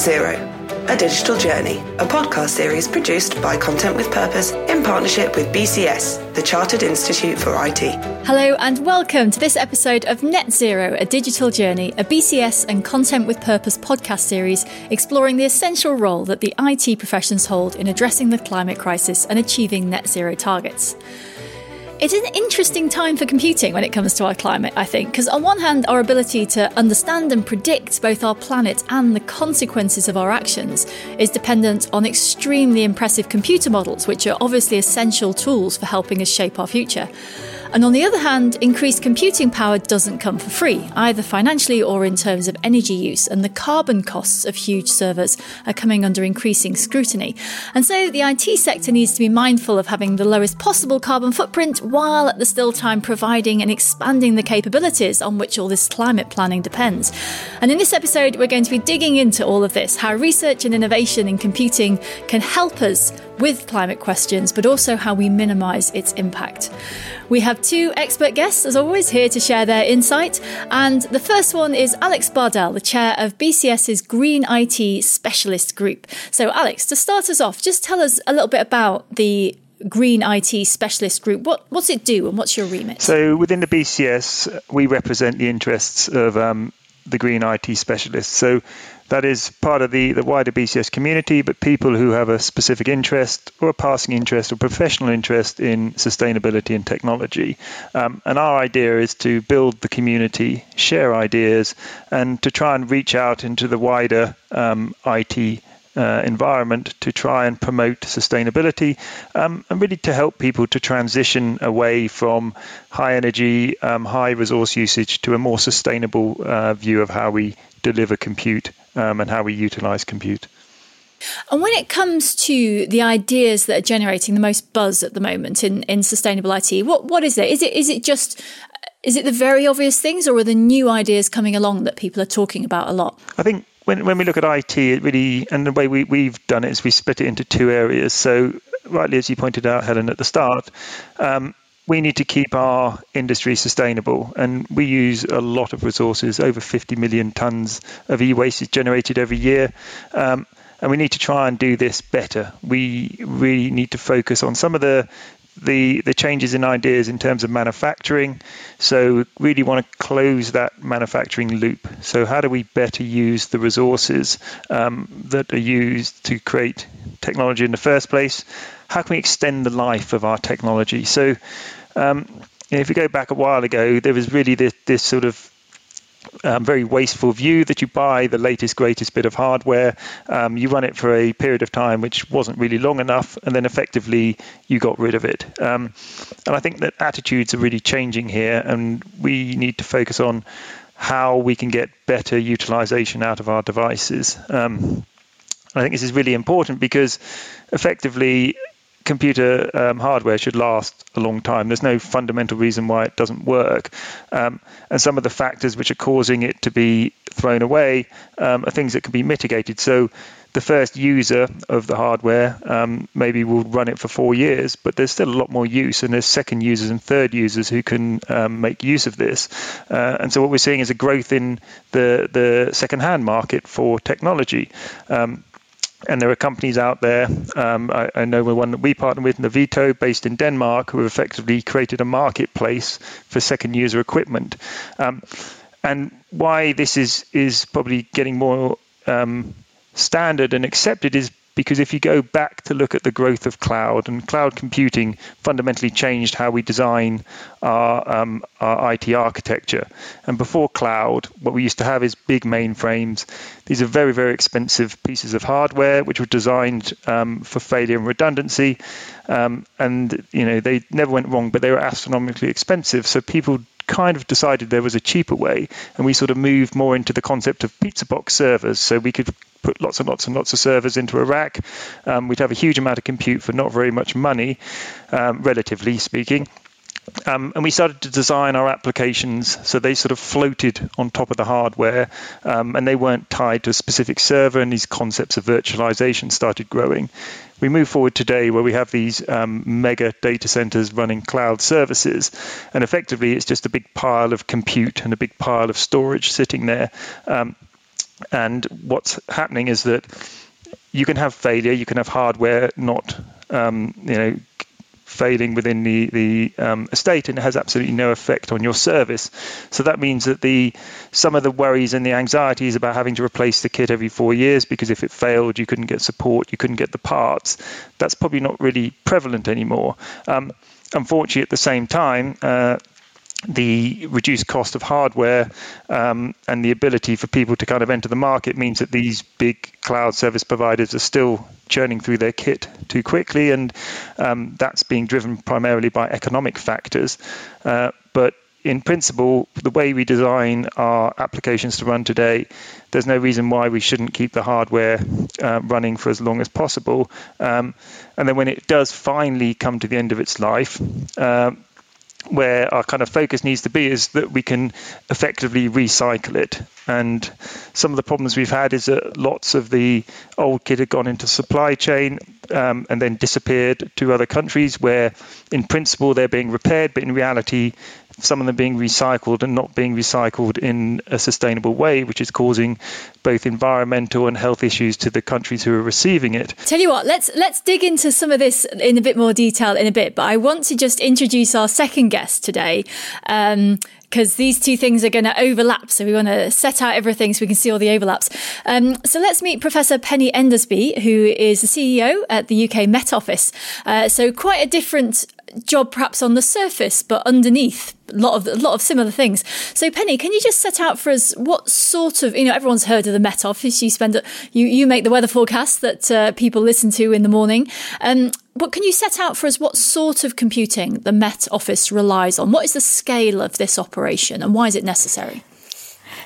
Zero, a digital journey, a podcast series produced by Content with Purpose in partnership with BCS, the Chartered Institute for IT. Hello, and welcome to this episode of Net Zero, a digital journey, a BCS and Content with Purpose podcast series exploring the essential role that the IT professions hold in addressing the climate crisis and achieving net zero targets. It's an interesting time for computing when it comes to our climate, I think, because on one hand, our ability to understand and predict both our planet and the consequences of our actions is dependent on extremely impressive computer models, which are obviously essential tools for helping us shape our future. And on the other hand, increased computing power doesn't come for free, either financially or in terms of energy use, and the carbon costs of huge servers are coming under increasing scrutiny. And so the IT sector needs to be mindful of having the lowest possible carbon footprint while at the still time providing and expanding the capabilities on which all this climate planning depends. And in this episode, we're going to be digging into all of this how research and innovation in computing can help us with climate questions, but also how we minimise its impact. We have two expert guests, as always, here to share their insight. And the first one is Alex Bardell, the chair of BCS's Green IT Specialist Group. So, Alex, to start us off, just tell us a little bit about the Green IT Specialist Group. What what's it do, and what's your remit? So, within the BCS, we represent the interests of um, the Green IT Specialists. So, that is part of the, the wider BCS community, but people who have a specific interest or a passing interest or professional interest in sustainability and technology. Um, and our idea is to build the community, share ideas, and to try and reach out into the wider um, IT uh, environment to try and promote sustainability um, and really to help people to transition away from high energy, um, high resource usage to a more sustainable uh, view of how we deliver compute um, and how we utilize compute. And when it comes to the ideas that are generating the most buzz at the moment in, in sustainable IT, what what is it? Is it is it just is it the very obvious things, or are there new ideas coming along that people are talking about a lot? I think when when we look at IT, it really and the way we we've done it is we split it into two areas. So rightly, as you pointed out, Helen, at the start. Um, we need to keep our industry sustainable, and we use a lot of resources. Over 50 million tons of e-waste is generated every year. Um, and we need to try and do this better. We really need to focus on some of the the the changes in ideas in terms of manufacturing. So really want to close that manufacturing loop. So how do we better use the resources um, that are used to create technology in the first place? How can we extend the life of our technology? So um, if we go back a while ago, there was really this, this sort of um, very wasteful view that you buy the latest, greatest bit of hardware, um, you run it for a period of time which wasn't really long enough, and then effectively you got rid of it. Um, and I think that attitudes are really changing here, and we need to focus on how we can get better utilization out of our devices. Um, I think this is really important because effectively computer um, hardware should last a long time. There's no fundamental reason why it doesn't work. Um, and some of the factors which are causing it to be thrown away um, are things that can be mitigated. So the first user of the hardware um, maybe will run it for four years, but there's still a lot more use, and there's second users and third users who can um, make use of this. Uh, and so what we're seeing is a growth in the the second-hand market for technology. Um, and there are companies out there. Um, I, I, know one that we partner with, Navito, based in Denmark, who have effectively created a marketplace for second user equipment. Um, and why this is is probably getting more um, standard and accepted is because if you go back to look at the growth of cloud and cloud computing fundamentally changed how we design our, um, our IT architecture. And before cloud, what we used to have is big mainframes. These are very, very expensive pieces of hardware which were designed um, for failure and redundancy. Um, and you know they never went wrong, but they were astronomically expensive. So people kind of decided there was a cheaper way, and we sort of moved more into the concept of pizza box servers. So we could put lots and lots and lots of servers into a rack. Um, we'd have a huge amount of compute for not very much money, um, relatively speaking. Um, and we started to design our applications so they sort of floated on top of the hardware um, and they weren't tied to a specific server and these concepts of virtualization started growing we move forward today where we have these um, mega data centers running cloud services and effectively it's just a big pile of compute and a big pile of storage sitting there um, and what's happening is that you can have failure, you can have hardware not, um, you know, failing within the the um, estate, and it has absolutely no effect on your service. So that means that the some of the worries and the anxieties about having to replace the kit every four years because if it failed, you couldn't get support, you couldn't get the parts. That's probably not really prevalent anymore. Um, unfortunately, at the same time, uh, the reduced cost of hardware um, and the ability for people to kind of enter the market means that these big cloud service providers are still churning through their kit too quickly, and um, that's being driven primarily by economic factors. Uh, but in principle, the way we design our applications to run today, there's no reason why we shouldn't keep the hardware uh, running for as long as possible. Um, and then when it does finally come to the end of its life, uh, where our kind of focus needs to be is that we can effectively recycle it. And some of the problems we've had is that lots of the old kit had gone into supply chain um, and then disappeared to other countries where, in principle, they're being repaired, but in reality, some of them being recycled and not being recycled in a sustainable way, which is causing both environmental and health issues to the countries who are receiving it. Tell you what, let's let's dig into some of this in a bit more detail in a bit. But I want to just introduce our second guest today. Um, because these two things are going to overlap. So we want to set out everything so we can see all the overlaps. Um, so let's meet Professor Penny Endersby, who is the CEO at the UK Met Office. Uh, so quite a different job perhaps on the surface, but underneath a lot of a lot of similar things. So Penny, can you just set out for us what sort of you know everyone's heard of the Met Office. You spend you you make the weather forecast that uh, people listen to in the morning. Um, but can you set out for us what sort of computing the Met Office relies on? What is the scale of this operation, and why is it necessary?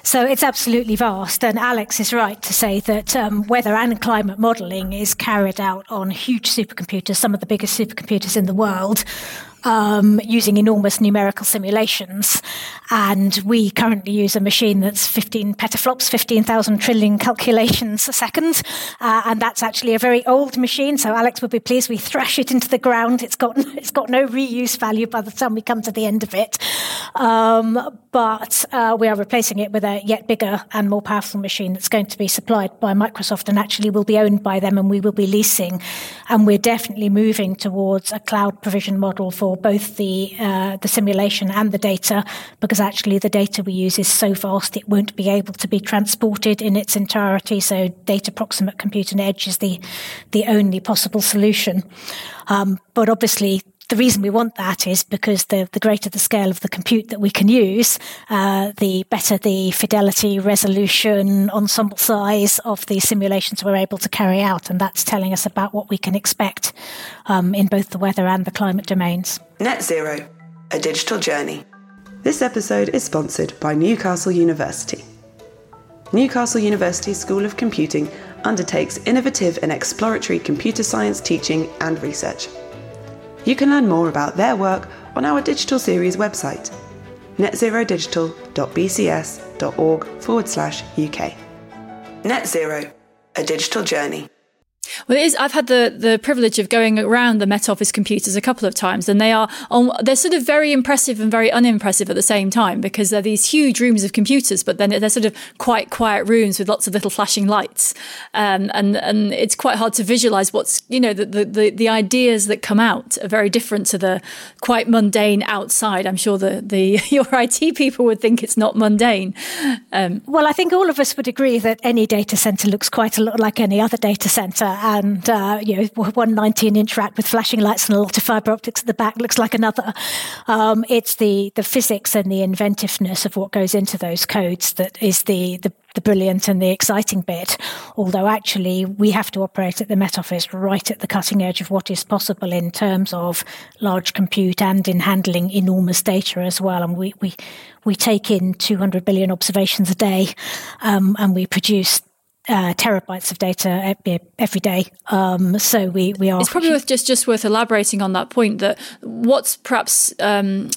So it's absolutely vast. And Alex is right to say that um, weather and climate modelling is carried out on huge supercomputers, some of the biggest supercomputers in the world um, using enormous numerical simulations. And we currently use a machine that's 15 petaflops, 15,000 trillion calculations a second. Uh, and that's actually a very old machine. So Alex would be pleased we thrash it into the ground. It's got, it's got no reuse value by the time we come to the end of it. Um, but uh, we are replacing it with a yet bigger and more powerful machine that's going to be supplied by Microsoft and actually will be owned by them and we will be leasing. And we're definitely moving towards a cloud provision model for both the uh, the simulation and the data, because actually the data we use is so vast it won't be able to be transported in its entirety. So data proximate compute and edge is the the only possible solution. Um, but obviously the reason we want that is because the, the greater the scale of the compute that we can use, uh, the better the fidelity, resolution, ensemble size of the simulations we're able to carry out. And that's telling us about what we can expect um, in both the weather and the climate domains. Net Zero, a digital journey. This episode is sponsored by Newcastle University. Newcastle University School of Computing undertakes innovative and exploratory computer science teaching and research. You can learn more about their work on our digital series website, netzerodigital.bcs.org forward slash UK. Net Zero, a digital journey. Well, it is. I've had the, the privilege of going around the Met Office computers a couple of times, and they are on. They're sort of very impressive and very unimpressive at the same time because they're these huge rooms of computers, but then they're sort of quite quiet rooms with lots of little flashing lights, um, and and it's quite hard to visualize what's you know the, the, the ideas that come out are very different to the quite mundane outside. I'm sure the the your IT people would think it's not mundane. Um, well, I think all of us would agree that any data center looks quite a lot like any other data center and uh, you know one 19 inch rack with flashing lights and a lot of fiber optics at the back looks like another. Um, it's the the physics and the inventiveness of what goes into those codes that is the the the brilliant and the exciting bit. Although actually we have to operate at the Met Office right at the cutting edge of what is possible in terms of large compute and in handling enormous data as well. And we, we, we take in 200 billion observations a day, um, and we produce uh, terabytes of data every day. Um, so we, we are. It's probably worth just just worth elaborating on that point that what's perhaps um,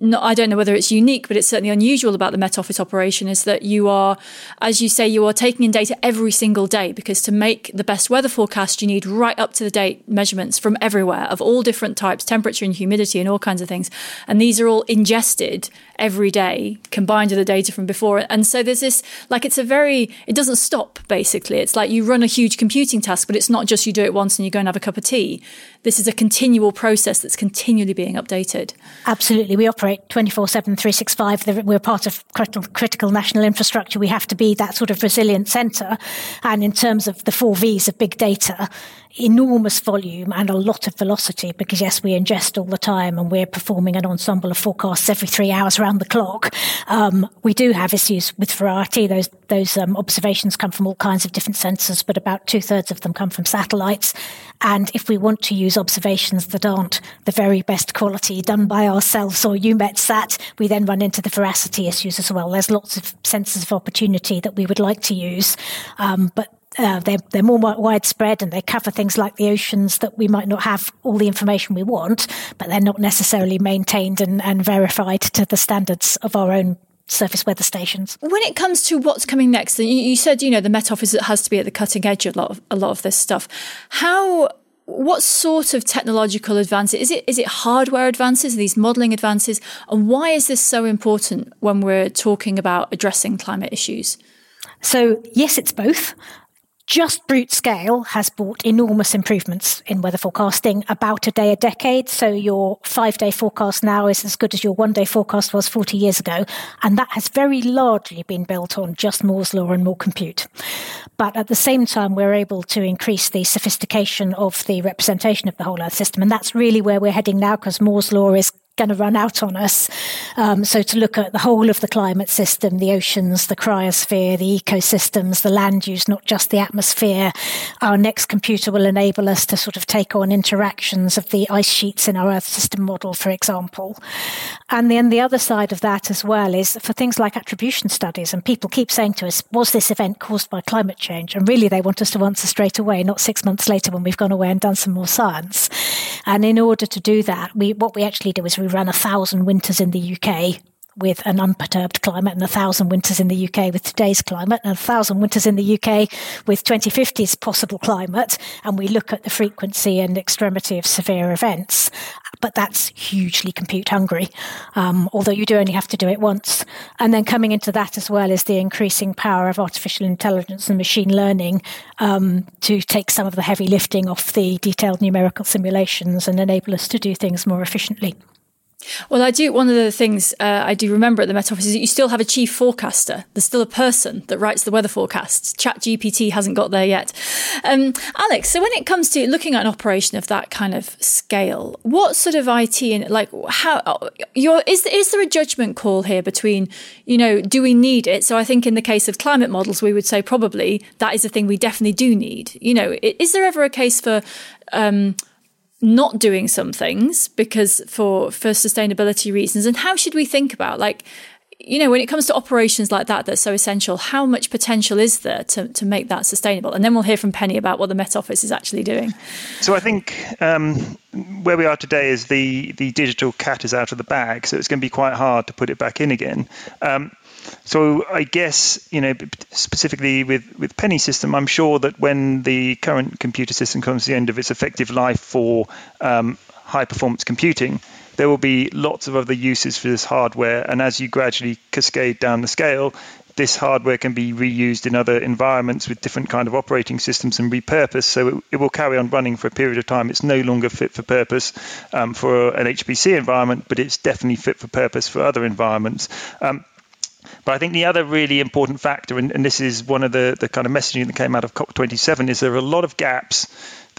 not, I don't know whether it's unique, but it's certainly unusual about the Met Office operation is that you are, as you say, you are taking in data every single day because to make the best weather forecast, you need right up to the date measurements from everywhere of all different types, temperature and humidity and all kinds of things. And these are all ingested every day combined with the data from before. And so there's this, like, it's a very, it doesn't stop basically. It's like you run a huge computing task, but it's not just you do it once and you go and have a cup of tea. This is a continual process that's continually being updated. Absolutely. We operate 24 7, 365. We're part of critical national infrastructure. We have to be that sort of resilient centre. And in terms of the four V's of big data, enormous volume and a lot of velocity because yes, we ingest all the time and we're performing an ensemble of forecasts every three hours around the clock. Um, we do have issues with variety. Those those um, observations come from all kinds of different sensors, but about two thirds of them come from satellites. And if we want to use observations that aren't the very best quality done by ourselves or EUMETSAT, we then run into the veracity issues as well. There's lots of sensors of opportunity that we would like to use, um, but uh, they're, they're more widespread and they cover things like the oceans that we might not have all the information we want, but they're not necessarily maintained and, and verified to the standards of our own surface weather stations. When it comes to what's coming next, you, you said you know the Met Office has to be at the cutting edge of a lot of, a lot of this stuff. How what sort of technological advances is it is it hardware advances these modeling advances and why is this so important when we're talking about addressing climate issues so yes it's both just brute scale has brought enormous improvements in weather forecasting about a day a decade. So your five day forecast now is as good as your one day forecast was 40 years ago. And that has very largely been built on just Moore's law and more compute. But at the same time, we're able to increase the sophistication of the representation of the whole Earth system. And that's really where we're heading now because Moore's law is going to run out on us. Um, so to look at the whole of the climate system, the oceans, the cryosphere, the ecosystems, the land use, not just the atmosphere. Our next computer will enable us to sort of take on interactions of the ice sheets in our Earth system model, for example. And then the other side of that as well is for things like attribution studies. And people keep saying to us, was this event caused by climate change? And really they want us to answer straight away, not six months later when we've gone away and done some more science. And in order to do that, we, what we actually do is we ran a thousand winters in the UK with an unperturbed climate and a thousand winters in the UK with today's climate and a thousand winters in the UK with 2050's possible climate. And we look at the frequency and extremity of severe events. But that's hugely compute hungry, um, although you do only have to do it once. And then coming into that as well is the increasing power of artificial intelligence and machine learning um, to take some of the heavy lifting off the detailed numerical simulations and enable us to do things more efficiently. Well, I do. One of the things uh, I do remember at the Met Office is that you still have a chief forecaster. There's still a person that writes the weather forecasts. Chat GPT hasn't got there yet. Um, Alex, so when it comes to looking at an operation of that kind of scale, what sort of IT and like how your is is there a judgment call here between you know do we need it? So I think in the case of climate models, we would say probably that is a thing we definitely do need. You know, is there ever a case for um, not doing some things because for for sustainability reasons. And how should we think about like you know when it comes to operations like that that's so essential how much potential is there to, to make that sustainable? And then we'll hear from penny about what the met office is actually doing. So i think um, where we are today is the the digital cat is out of the bag so it's going to be quite hard to put it back in again. Um, so I guess you know specifically with with Penny system, I'm sure that when the current computer system comes to the end of its effective life for um, high performance computing, there will be lots of other uses for this hardware. And as you gradually cascade down the scale, this hardware can be reused in other environments with different kind of operating systems and repurposed. So it, it will carry on running for a period of time. It's no longer fit for purpose um, for an HPC environment, but it's definitely fit for purpose for other environments. Um, but I think the other really important factor, and, and this is one of the, the kind of messaging that came out of COP27, is there are a lot of gaps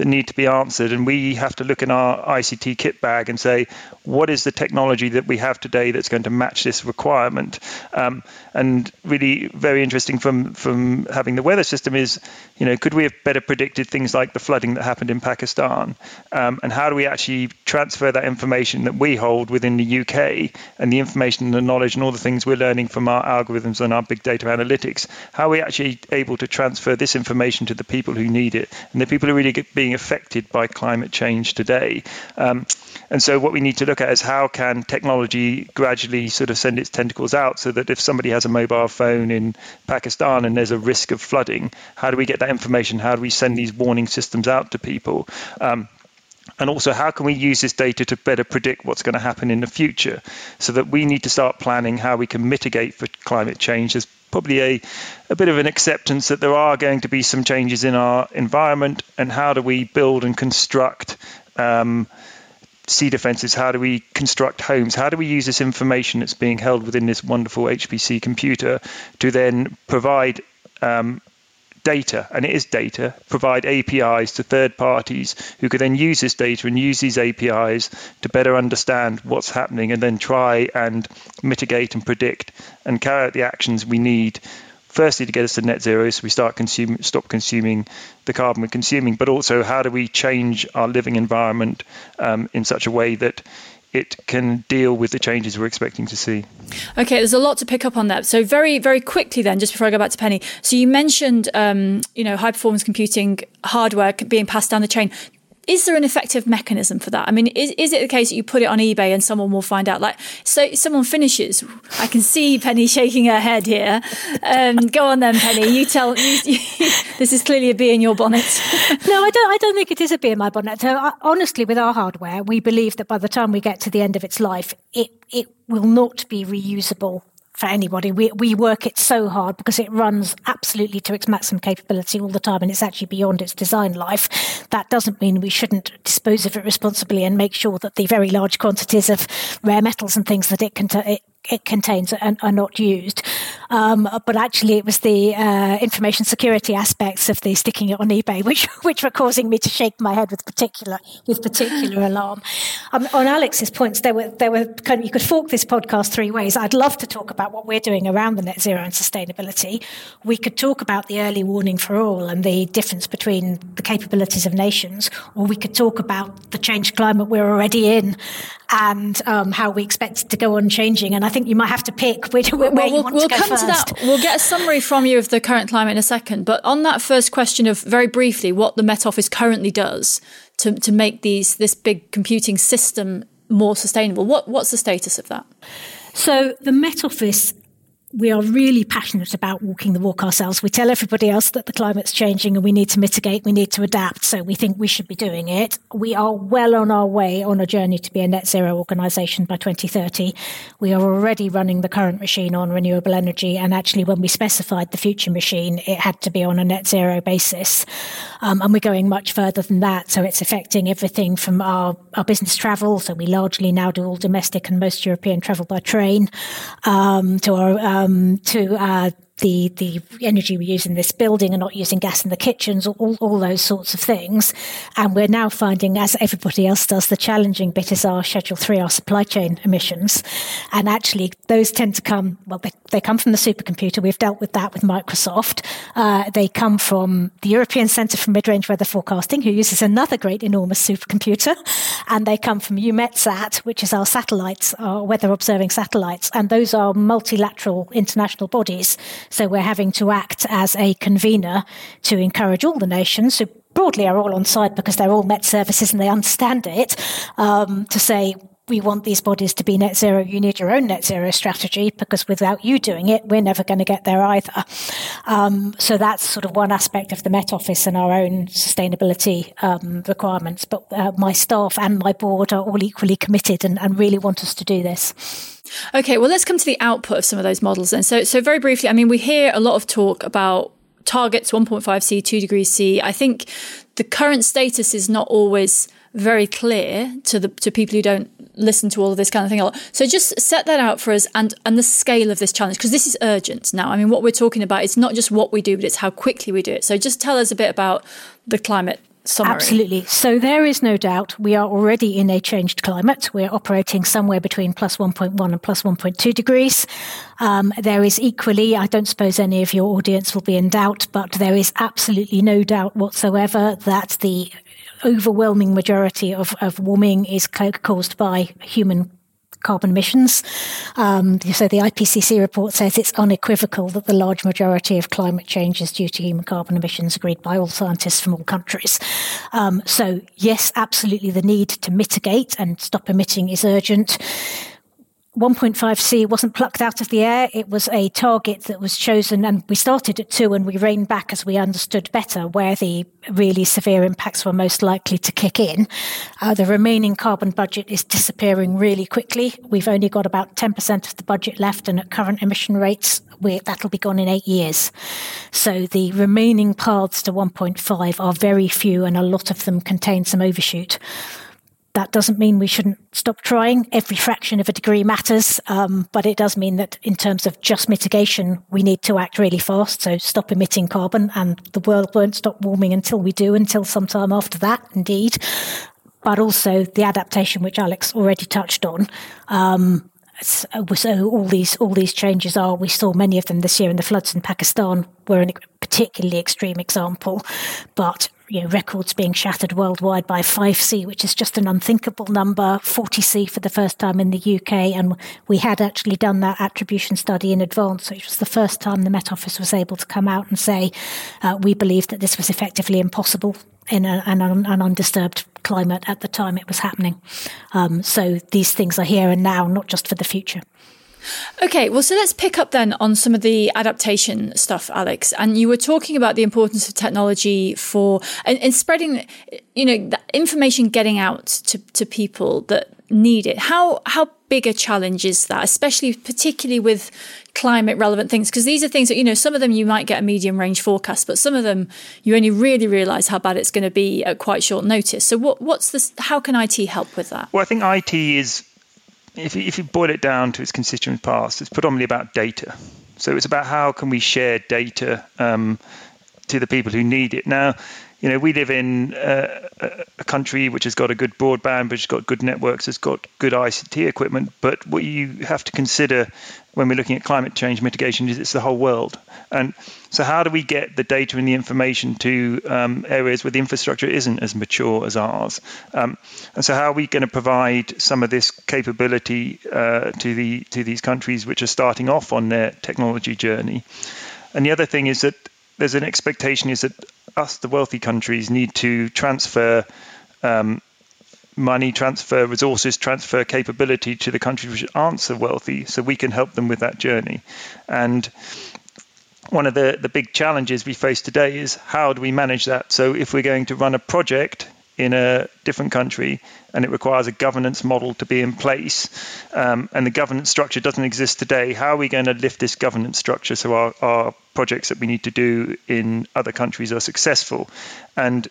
that need to be answered. And we have to look in our ICT kit bag and say, what is the technology that we have today that's going to match this requirement? Um, and really very interesting from, from having the weather system is, you know, could we have better predicted things like the flooding that happened in Pakistan? Um, and how do we actually transfer that information that we hold within the UK and the information and the knowledge and all the things we're learning from our algorithms and our big data analytics? How are we actually able to transfer this information to the people who need it and the people who really being affected by climate change today. Um, and so, what we need to look at is how can technology gradually sort of send its tentacles out so that if somebody has a mobile phone in Pakistan and there's a risk of flooding, how do we get that information? How do we send these warning systems out to people? Um, and also how can we use this data to better predict what's going to happen in the future so that we need to start planning how we can mitigate for climate change there's probably a, a bit of an acceptance that there are going to be some changes in our environment and how do we build and construct um, sea defenses? How do we construct homes? How do we use this information that's being held within this wonderful hpc computer to then provide um, data, and it is data, provide APIs to third parties who could then use this data and use these APIs to better understand what's happening and then try and mitigate and predict and carry out the actions we need. Firstly, to get us to net zero, so we start consuming, stop consuming the carbon we're consuming, but also how do we change our living environment um, in such a way that it can deal with the changes we're expecting to see. Okay, there's a lot to pick up on that. So very, very quickly then, just before I go back to Penny. So you mentioned, um, you know, high performance computing hardware being passed down the chain is there an effective mechanism for that? I mean, is, is it the case that you put it on eBay and someone will find out? Like, so someone finishes. I can see Penny shaking her head here. Um, go on then, Penny. You tell. You, you, this is clearly a bee in your bonnet. no, I don't. I don't think it is a bee in my bonnet. So, uh, honestly, with our hardware, we believe that by the time we get to the end of its life, it it will not be reusable for anybody. We, we work it so hard because it runs absolutely to its maximum capability all the time and it's actually beyond its design life. That doesn't mean we shouldn't dispose of it responsibly and make sure that the very large quantities of rare metals and things that it, can it it contains are, are not used. Um, but actually, it was the uh, information security aspects of the sticking it on eBay which which were causing me to shake my head with particular with particular alarm. Um, on Alex's points, there were there were kind of, you could fork this podcast three ways. I'd love to talk about what we're doing around the net zero and sustainability. We could talk about the early warning for all and the difference between the capabilities of nations, or we could talk about the changed climate we're already in and um, how we expect it to go on changing. And I think you might have to pick where, where well, you want we'll to go come first. to that. We'll get a summary from you of the current climate in a second. But on that first question of very briefly what the Met Office currently does to, to make these this big computing system more sustainable, what, what's the status of that? So the Met Office we are really passionate about walking the walk ourselves. We tell everybody else that the climate's changing and we need to mitigate, we need to adapt. So we think we should be doing it. We are well on our way on a journey to be a net zero organisation by 2030. We are already running the current machine on renewable energy. And actually, when we specified the future machine, it had to be on a net zero basis. Um, and we're going much further than that. So it's affecting everything from our, our business travel. So we largely now do all domestic and most European travel by train um, to our um, to uh, the the energy we use in this building and not using gas in the kitchens, all, all those sorts of things. And we're now finding, as everybody else does, the challenging bit is our Schedule 3, our supply chain emissions. And actually, those tend to come, well, they, they come from the supercomputer. We've dealt with that with Microsoft. Uh, they come from the European Centre for Mid-Range Weather Forecasting, who uses another great enormous supercomputer. And they come from EUMETSAT, which is our satellites, our weather observing satellites. And those are multilateral international bodies. So we're having to act as a convener to encourage all the nations who broadly are all on side because they're all Met services and they understand it, um, to say, we want these bodies to be net zero. You need your own net zero strategy because without you doing it, we're never going to get there either. Um, so that's sort of one aspect of the Met Office and our own sustainability um, requirements. But uh, my staff and my board are all equally committed and, and really want us to do this. Okay, well, let's come to the output of some of those models then. So, so very briefly, I mean, we hear a lot of talk about targets 1.5 C, 2 degrees C. I think the current status is not always very clear to the to people who don't listen to all of this kind of thing. So just set that out for us and and the scale of this challenge because this is urgent now. I mean, what we're talking about it's not just what we do, but it's how quickly we do it. So just tell us a bit about the climate Summary. Absolutely. So there is no doubt we are already in a changed climate. We're operating somewhere between plus 1.1 and plus 1.2 degrees. Um, there is equally, I don't suppose any of your audience will be in doubt, but there is absolutely no doubt whatsoever that the overwhelming majority of, of warming is caused by human carbon emissions. Um, so the IPCC report says it's unequivocal that the large majority of climate change is due to human carbon emissions, agreed by all scientists from all countries. Um, so yes, absolutely, the need to mitigate and stop emitting is urgent. 1.5C wasn't plucked out of the air. It was a target that was chosen, and we started at two and we reined back as we understood better where the really severe impacts were most likely to kick in. Uh, the remaining carbon budget is disappearing really quickly. We've only got about 10% of the budget left, and at current emission rates, that'll be gone in eight years. So the remaining paths to 1.5 are very few, and a lot of them contain some overshoot. That doesn't mean we shouldn't stop trying. Every fraction of a degree matters, um, but it does mean that in terms of just mitigation, we need to act really fast. So stop emitting carbon, and the world won't stop warming until we do, until sometime after that, indeed. But also the adaptation, which Alex already touched on. Um, so all these all these changes are we saw many of them this year in the floods in Pakistan were a particularly extreme example but you know, records being shattered worldwide by 5C, which is just an unthinkable number, 40C for the first time in the UK. And we had actually done that attribution study in advance. It was the first time the Met Office was able to come out and say, uh, we believe that this was effectively impossible in a, an, an, undisturbed climate at the time it was happening. Um, so these things are here and now, not just for the future. Okay, well, so let's pick up then on some of the adaptation stuff, Alex. And you were talking about the importance of technology for and, and spreading, you know, information getting out to, to people that need it. How how big a challenge is that, especially particularly with climate relevant things? Because these are things that you know, some of them you might get a medium range forecast, but some of them you only really realise how bad it's going to be at quite short notice. So what what's this? How can IT help with that? Well, I think IT is if you, if you boil it down to its constituent parts, it's predominantly about data. So it's about how can we share data um, to the people who need it. Now, you know, we live in uh, a country which has got a good broadband, which has got good networks, has got good ICT equipment. But what you have to consider when we're looking at climate change mitigation is it's the whole world. And so, how do we get the data and the information to um, areas where the infrastructure isn't as mature as ours? Um, and so, how are we going to provide some of this capability uh, to the to these countries which are starting off on their technology journey? And the other thing is that there's an expectation is that us, the wealthy countries, need to transfer um, money, transfer resources, transfer capability to the countries which aren't so wealthy, so we can help them with that journey. And one of the, the big challenges we face today is how do we manage that? So if we're going to run a project in a different country and it requires a governance model to be in place. Um, and the governance structure doesn't exist today. How are we going to lift this governance structure so our, our projects that we need to do in other countries are successful? And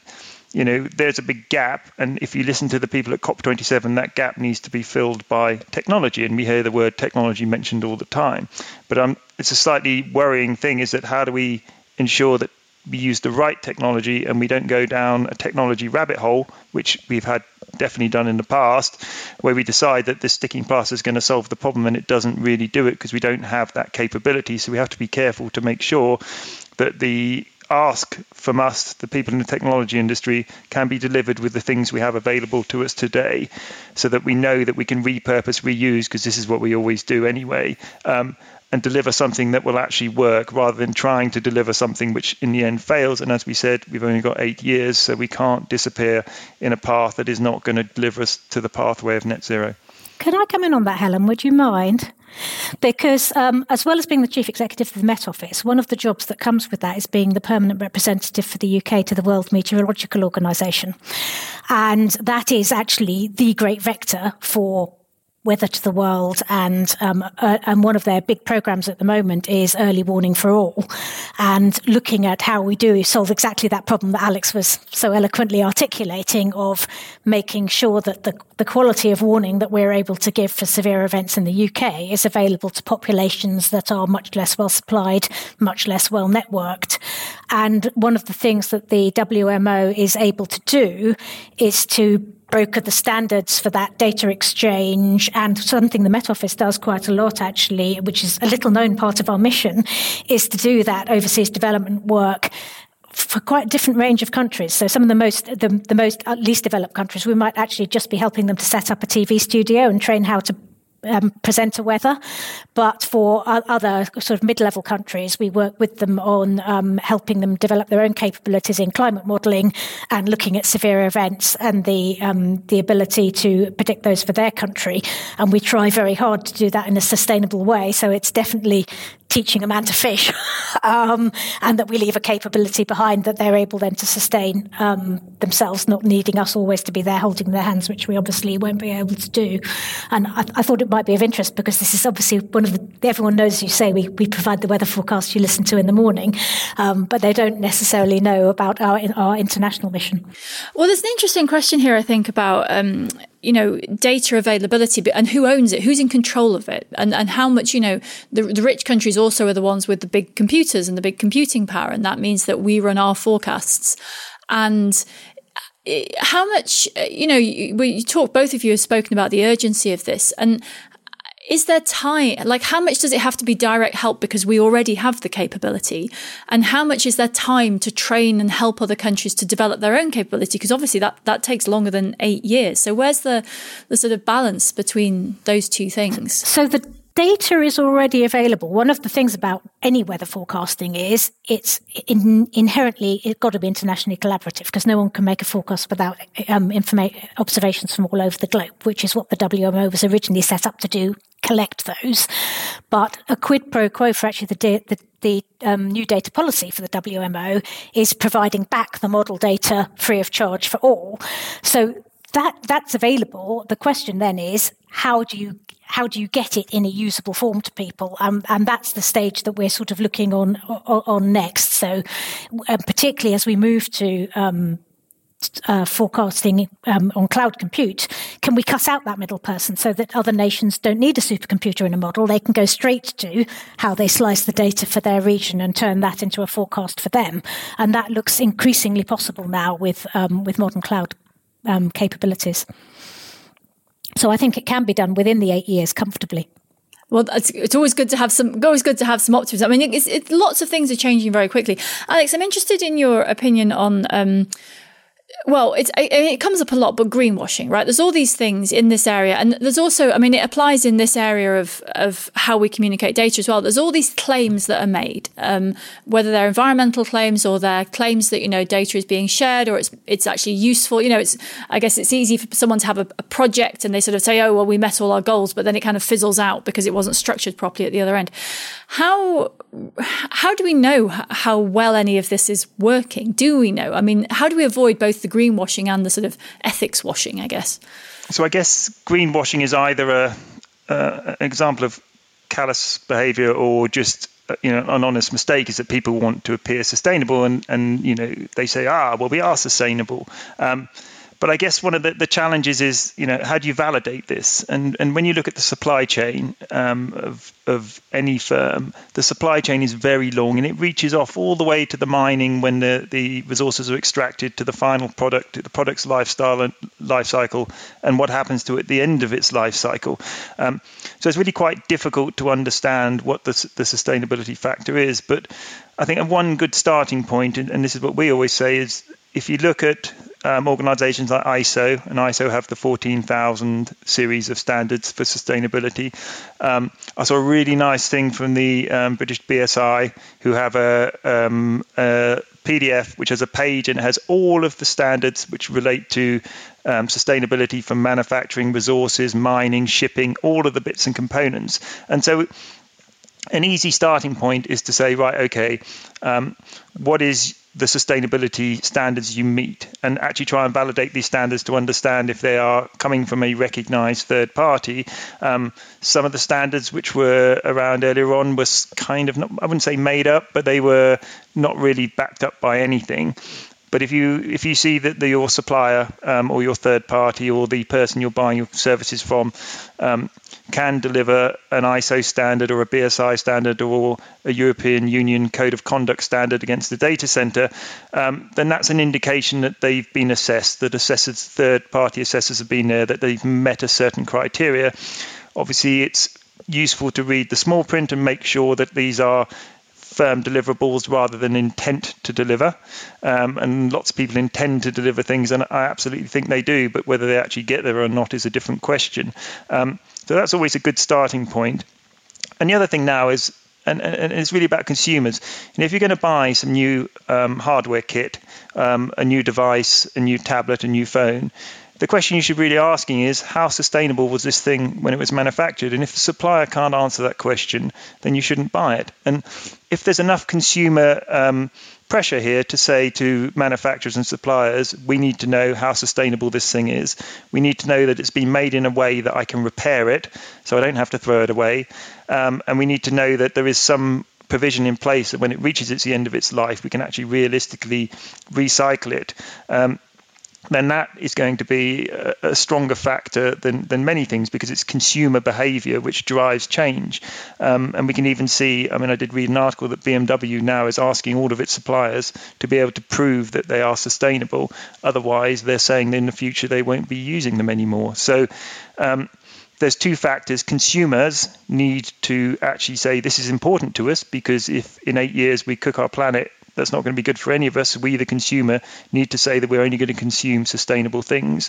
you know there's a big gap and if you listen to the people at cop27 that gap needs to be filled by technology and we hear the word technology mentioned all the time. But um, it's a slightly worrying thing is that how do we ensure that we use the right technology and we don't go down a technology rabbit hole, which we've had definitely done in the past, where we decide that this sticking plaster is going to solve the problem and it doesn't really do it because we don't have that capability. So we have to be careful to make sure that the ask from us, the people in the technology industry, can be delivered with the things we have available to us today, so that we know that we can repurpose, reuse, because this is what we always do anyway, um, and deliver something that will actually work rather than trying to deliver something which in the end fails. And as we said, we've only got eight years, so we can't disappear in a path that is not going to deliver us to the pathway of net zero. Can I come in on that, Helen? Would you mind? Because, um, as well as being the chief executive of the Met Office, one of the jobs that comes with that is being the permanent representative for the UK to the World Meteorological Organization. And that is actually the great vector for Weather to the World, and um, uh, and one of their big programs at the moment is Early Warning for All, and looking at how we do solve exactly that problem that Alex was so eloquently articulating of making sure that the the quality of warning that we're able to give for severe events in the UK is available to populations that are much less well supplied, much less well networked, and one of the things that the WMO is able to do is to broker the standards for that data exchange and something the Met Office does quite a lot actually, which is a little known part of our mission, is to do that overseas development work for quite a different range of countries. So some of the most the, the most least developed countries, we might actually just be helping them to set up a TV studio and train how to um, presenter weather. But for other sort of mid-level countries, we work with them on um, helping them develop their own capabilities in climate modelling and looking at severe events and the um, the ability to predict those for their country. And we try very hard to do that in a sustainable way. So it's definitely teaching a man to fish, um, and that we leave a capability behind that they're able then to sustain um, themselves, not needing us always to be there holding their hands, which we obviously won't be able to do. And I, I thought it might be of interest because this is obviously one of the, everyone knows, you say, we, we provide the weather forecast you listen to in the morning, um, but they don't necessarily know about our, our international mission. Well, there's an interesting question here, I think, about um, you know data availability and who owns it? Who's in control of it? And and how much you know the, the rich countries also are the ones with the big computers and the big computing power and that means that we run our forecasts. And eh, how much eh, you know you, you talk both of you have spoken about the urgency of this and is there time like how much does it have to be direct help because we already have the capability? And how much is there time to train and help other countries to develop their own capability? Because obviously that that takes longer than 8 years. So where's the the sort of balance between those two things? So the data is already available. One of the things about any weather forecasting is it's in, inherently it's got to be internationally collaborative because no one can make a forecast without um, observations from all over the globe, which is what the WMO was originally set up to do, collect those. But a quid pro quo for actually the, the the um, new data policy for the WMO is providing back the model data free of charge for all. So that that's available. The question then is how do you how do you get it in a usable form to people? Um, and that's the stage that we're sort of looking on on, on next. So, uh, particularly as we move to um, uh, forecasting um, on cloud compute, can we cut out that middle person so that other nations don't need a supercomputer in a model? They can go straight to how they slice the data for their region and turn that into a forecast for them. And that looks increasingly possible now with um, with modern cloud um, capabilities. So I think it can be done within the eight years comfortably. Well, it's, it's, always good to have some. Always good to have some optimism. I mean, it's, it's, lots of things are changing very quickly. Alex, I'm interested in your opinion on um, well, it, it comes up a lot, but greenwashing, right? There's all these things in this area, and there's also, I mean, it applies in this area of of how we communicate data as well. There's all these claims that are made, um, whether they're environmental claims or they're claims that you know data is being shared or it's it's actually useful. You know, it's I guess it's easy for someone to have a, a project and they sort of say, oh well, we met all our goals, but then it kind of fizzles out because it wasn't structured properly at the other end. How how do we know how well any of this is working? Do we know? I mean, how do we avoid both the greenwashing and the sort of ethics washing? I guess. So I guess greenwashing is either a an example of callous behaviour or just uh, you know an honest mistake is that people want to appear sustainable and and you know they say ah well we are sustainable um, but I guess one of the, the challenges is, you know, how do you validate this? And and when you look at the supply chain um, of of any firm, the supply chain is very long and it reaches off all the way to the mining when the, the resources are extracted to the final product, the product's lifestyle and life cycle, and what happens to it at the end of its life cycle. Um, so it's really quite difficult to understand what the, the sustainability factor is. But I think one good starting point, and, and this is what we always say, is if you look at um, organizations like ISO, and ISO have the 14,000 series of standards for sustainability. Um, I saw a really nice thing from the um, British BSI, who have a, um, a, PDF which has a page and it has all of the standards which relate to um, sustainability from manufacturing, resources, mining, shipping, all of the bits and components. And so an easy starting point is to say, right, okay, um, what is the sustainability standards you meet and actually try and validate these standards to understand if they are coming from a recognized third party. Um, some of the standards which were around earlier on was kind of, not, I wouldn't say made up, but they were not really backed up by anything. But if you if you see that the, your supplier um, or your third party or the person you're buying your services from um, can deliver an ISO standard or a BSI standard or a European Union Code of Conduct standard against the data center, um, then that's an indication that they've been assessed, that assessors, third party assessors have been there, that they've met a certain criteria. Obviously, it's useful to read the small print and make sure that these are firm deliverables rather than intent to deliver. Um, and lots of people intend to deliver things, and I absolutely think they do, but whether they actually get there or not is a different question. Um, so that's always a good starting point. And the other thing now is, and, and it's really about consumers. And if you're going to buy some new um, hardware kit, um, a new device, a new tablet, a new phone, the question you should really be asking is how sustainable was this thing when it was manufactured? And if the supplier can't answer that question, then you shouldn't buy it. And if there's enough consumer um, pressure here to say to manufacturers and suppliers, we need to know how sustainable this thing is. We need to know that it's been made in a way that I can repair it, so I don't have to throw it away. Um, and we need to know that there is some provision in place that when it reaches its the end of its life, we can actually realistically recycle it. Um, then that is going to be a, stronger factor than, than many things because it's consumer behavior which drives change. Um, and we can even see, I mean, I did read an article that BMW now is asking all of its suppliers to be able to prove that they are sustainable. Otherwise, they're saying in the future they won't be using them anymore. So um, there's two factors. Consumers need to actually say this is important to us because if in eight years we cook our planet that's not going to be good for any of us. We, the consumer, need to say that we're only going to consume sustainable things.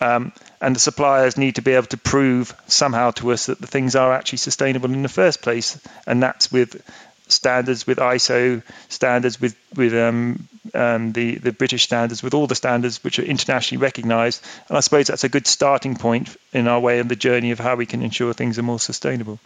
Um, and the suppliers need to be able to prove somehow to us that the things are actually sustainable in the first place. And that's with standards, with ISO standards, with with um, um, the the British standards, with all the standards which are internationally recognised. And I suppose that's a good starting point in our way in the journey of how we can ensure things are more sustainable.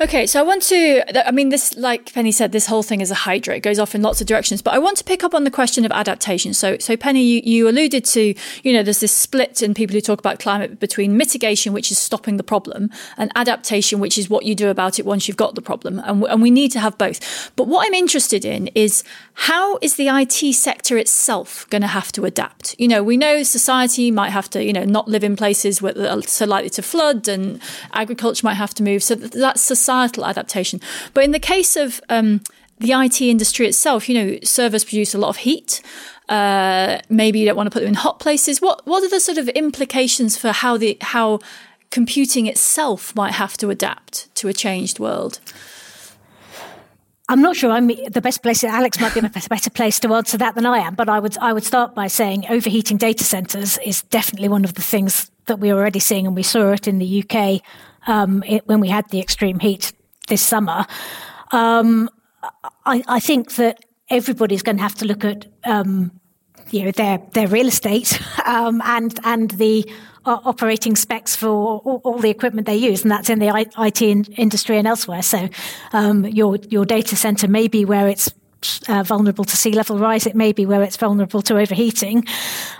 Okay, so I want to, I mean, this, like Penny said, this whole thing is a hydra. It goes off in lots of directions, but I want to pick up on the question of adaptation. So, so Penny, you, you alluded to, you know, there's this split in people who talk about climate between mitigation, which is stopping the problem, and adaptation, which is what you do about it once you've got the problem. And, and we need to have both. But what I'm interested in is how is the IT sector itself going to have to adapt? You know, we know society might have to, you know, not live in places where are uh, so likely to flood and agriculture might have to move. So that's societal adaptation. But in the case of um, the IT industry itself, you know, servers produce a lot of heat. Uh, maybe you don't want to put them in hot places. What what are the sort of implications for how the how computing itself might have to adapt to a changed world? I'm not sure I'm the best place. Alex might be a better place to answer that than I am. But I would I would start by saying overheating data centers is definitely one of the things that we're already seeing, and we saw it in the UK um, it, when we had the extreme heat this summer. Um, I, I, think that everybody's going to have to look at um, you know their their real estate um, and and the uh, operating specs for all, all, the equipment they use, and that's in the IT in, industry and elsewhere. So um, your your data center may be where it's uh, vulnerable to sea level rise. It may be where it's vulnerable to overheating,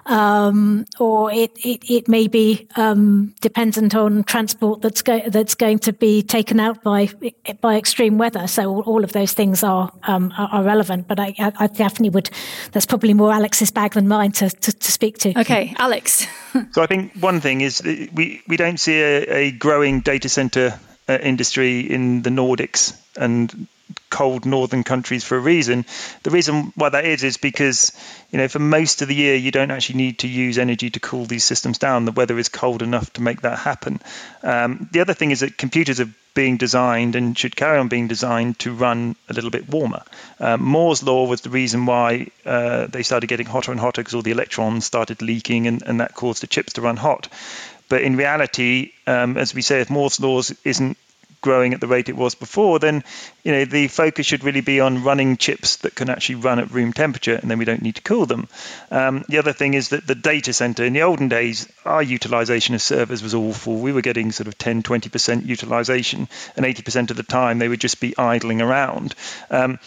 um, or it, it, it may be um, dependent on transport that's go- that's going to be taken out by by extreme weather. So all, of those things are, um, are, are relevant. But I, I, definitely would. That's probably more Alex's bag than mine to, to, to speak to. Okay, Alex. so I think one thing is we we don't see a, a growing data center uh, industry in the Nordics and cold northern countries for a reason. The reason why that is is because you know for most of the year you don't actually need to use energy to cool these systems down. The weather is cold enough to make that happen. Um, the other thing is that computers are being designed and should carry on being designed to run a little bit warmer. Um, Moore's law was the reason why uh, they started getting hotter and hotter because all the electrons started leaking and, and that caused the chips to run hot. But in reality, um, as we say, if Moore's law isn't growing at the rate it was before, then you know the focus should really be on running chips that can actually run at room temperature, and then we don't need to cool them. Um, the other thing is that the data center in the olden days, our utilization of servers was awful. We were getting sort of 10, 20% utilization, and 80% of the time they would just be idling around. Um,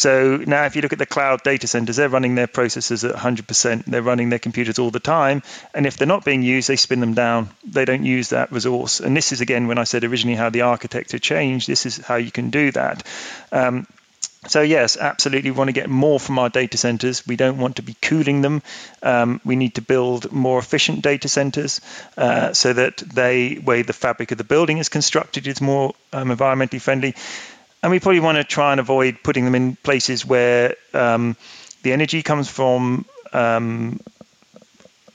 so now, if you look at the cloud data centers, they're running their processors at 100%. They're running their computers all the time. And if they're not being used, they spin them down. They don't use that resource. And this is, again, when I said originally how the architecture changed, this is how you can do that. Um, so yes, absolutely, we want to get more from our data centers. We don't want to be cooling them. Um, we need to build more efficient data centers uh, so that they way the fabric of the building is constructed is more um, environmentally friendly and we probably want to try and avoid putting them in places where um, the energy comes from um,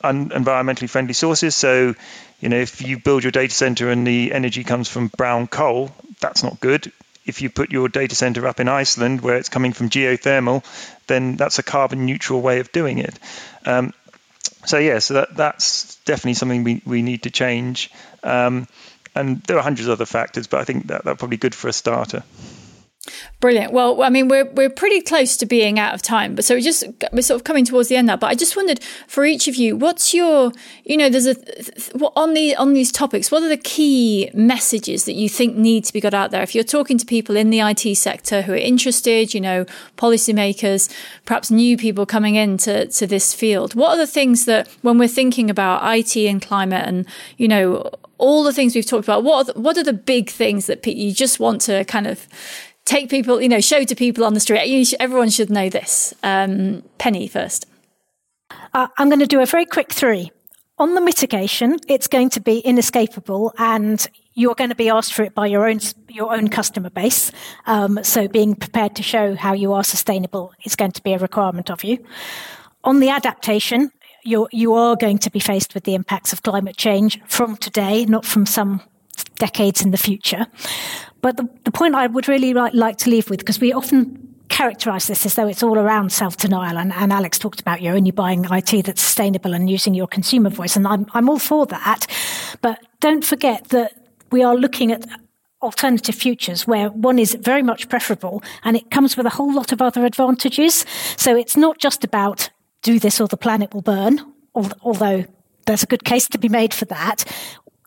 un- environmentally friendly sources. So, you know, if you build your data center and the energy comes from brown coal, that's not good. if you put your data center up in Iceland where it's coming from geothermal, then that's a carbon neutral way of doing it. Um, so yeah, so that that's definitely something we, we need to change. Um, and there are hundreds of other factors, but I think that that's probably good for a starter. Brilliant. Well, I mean, we're we're pretty close to being out of time, but so we're just we're sort of coming towards the end now. But I just wondered for each of you, what's your, you know, there's a on the on these topics, what are the key messages that you think need to be got out there? If you're talking to people in the IT sector who are interested, you know, policymakers, perhaps new people coming into to this field, what are the things that when we're thinking about IT and climate and you know all the things we've talked about, what are the, what are the big things that you just want to kind of take people, you know, show to people on the street. Should, everyone should know this. Um, Penny first. Uh, I'm going to do a very quick three. On the mitigation, it's going to be inescapable, and you're going to be asked for it by your own your own customer base. Um, so, being prepared to show how you are sustainable is going to be a requirement of you. On the adaptation, you you are going to be faced with the impacts of climate change from today, not from some decades in the future. But the, the point I would really like, like to leave with, because we often characterize this as though it's all around self denial. And, and, Alex talked about you're only buying IT that's sustainable and using your consumer voice. And I'm, I'm all for that. But don't forget that we are looking at alternative futures where one is very much preferable and it comes with a whole lot of other advantages. So it's not just about do this or the planet will burn, although there's a good case to be made for that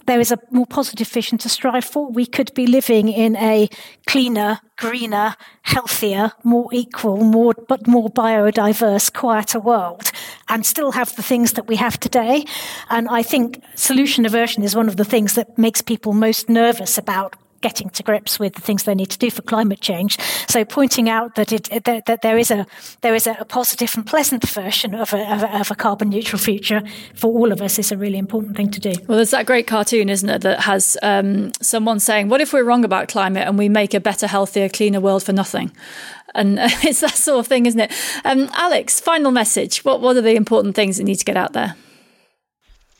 there is a more positive vision to strive for. We could be living in a cleaner, greener, healthier, more equal, more but more biodiverse, quieter world, and still have the things that we have today. And I think solution aversion is one of the things that makes people most nervous about getting to grips with the things they need to do for climate change. So pointing out that it that, that there is a there is a, positive and pleasant version of a, of a, of a carbon neutral future for all of us is a really important thing to do. Well, there's that great cartoon, isn't it, that has um, someone saying, "What if we're wrong about climate and we make a better, healthier, cleaner world for nothing?" And it's that sort of thing, isn't it? Um, Alex, final message. What what are the important things that need to get out there?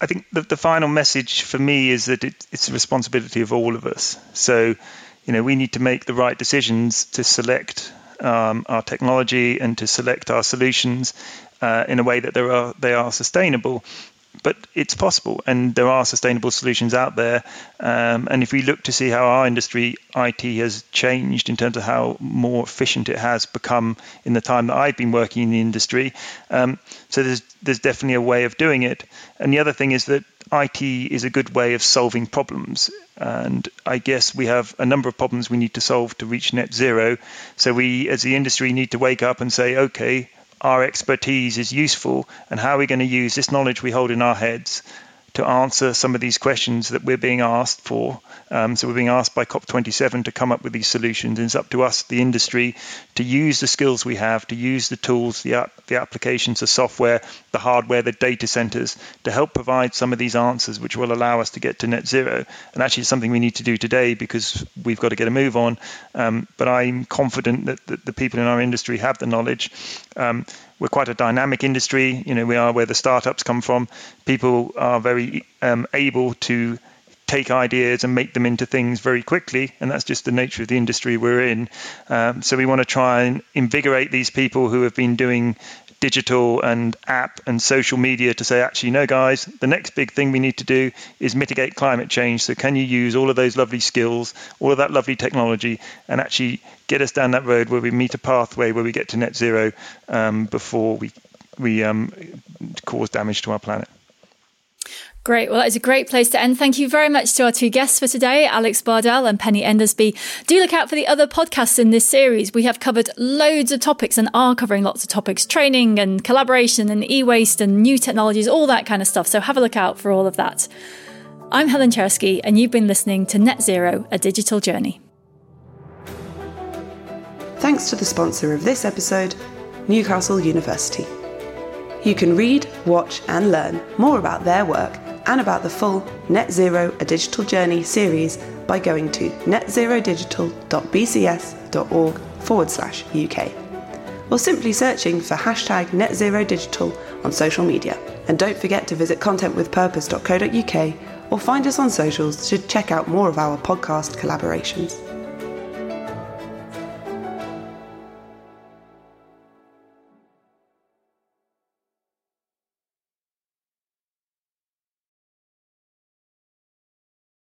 I think the, the final message for me is that it, it's the responsibility of all of us. So, you know, we need to make the right decisions to select um, our technology and to select our solutions uh, in a way that are they are sustainable but it's possible, and there are sustainable solutions out there. Um, and if we look to see how our industry IT has changed in terms of how more efficient it has become in the time that I've been working in the industry, um, so there's there's definitely a way of doing it. And the other thing is that IT is a good way of solving problems. And I guess we have a number of problems we need to solve to reach net zero. So we, as the industry, need to wake up and say, okay, our expertise is useful and how are we going to use this knowledge we hold in our heads to answer some of these questions that we're being asked for. Um, so we're being asked by COP27 to come up with these solutions. And it's up to us, the industry, to use the skills we have, to use the tools, the, the applications, the software, the hardware, the data centers to help provide some of these answers, which will allow us to get to net zero. And actually, it's something we need to do today because we've got to get a move on. Um, but I'm confident that, that, the people in our industry have the knowledge. Um, we're quite a dynamic industry. You know, we are where the startups come from. People are very um, able to take ideas and make them into things very quickly, and that's just the nature of the industry we're in. Um, so we want to try and invigorate these people who have been doing digital and app and social media to say, actually, no, guys, the next big thing we need to do is mitigate climate change. So, can you use all of those lovely skills, all of that lovely technology, and actually get us down that road where we meet a pathway where we get to net zero um, before we we um, cause damage to our planet? Great. Well, that is a great place to end. Thank you very much to our two guests for today, Alex Bardell and Penny Endersby. Do look out for the other podcasts in this series. We have covered loads of topics and are covering lots of topics training and collaboration and e waste and new technologies, all that kind of stuff. So have a look out for all of that. I'm Helen Czerski, and you've been listening to Net Zero, a digital journey. Thanks to the sponsor of this episode, Newcastle University. You can read, watch, and learn more about their work and about the full Net Zero A Digital Journey series by going to netzerodigital.bcs.org forward slash UK or simply searching for hashtag Net Zero Digital on social media. And don't forget to visit contentwithpurpose.co.uk or find us on socials to check out more of our podcast collaborations.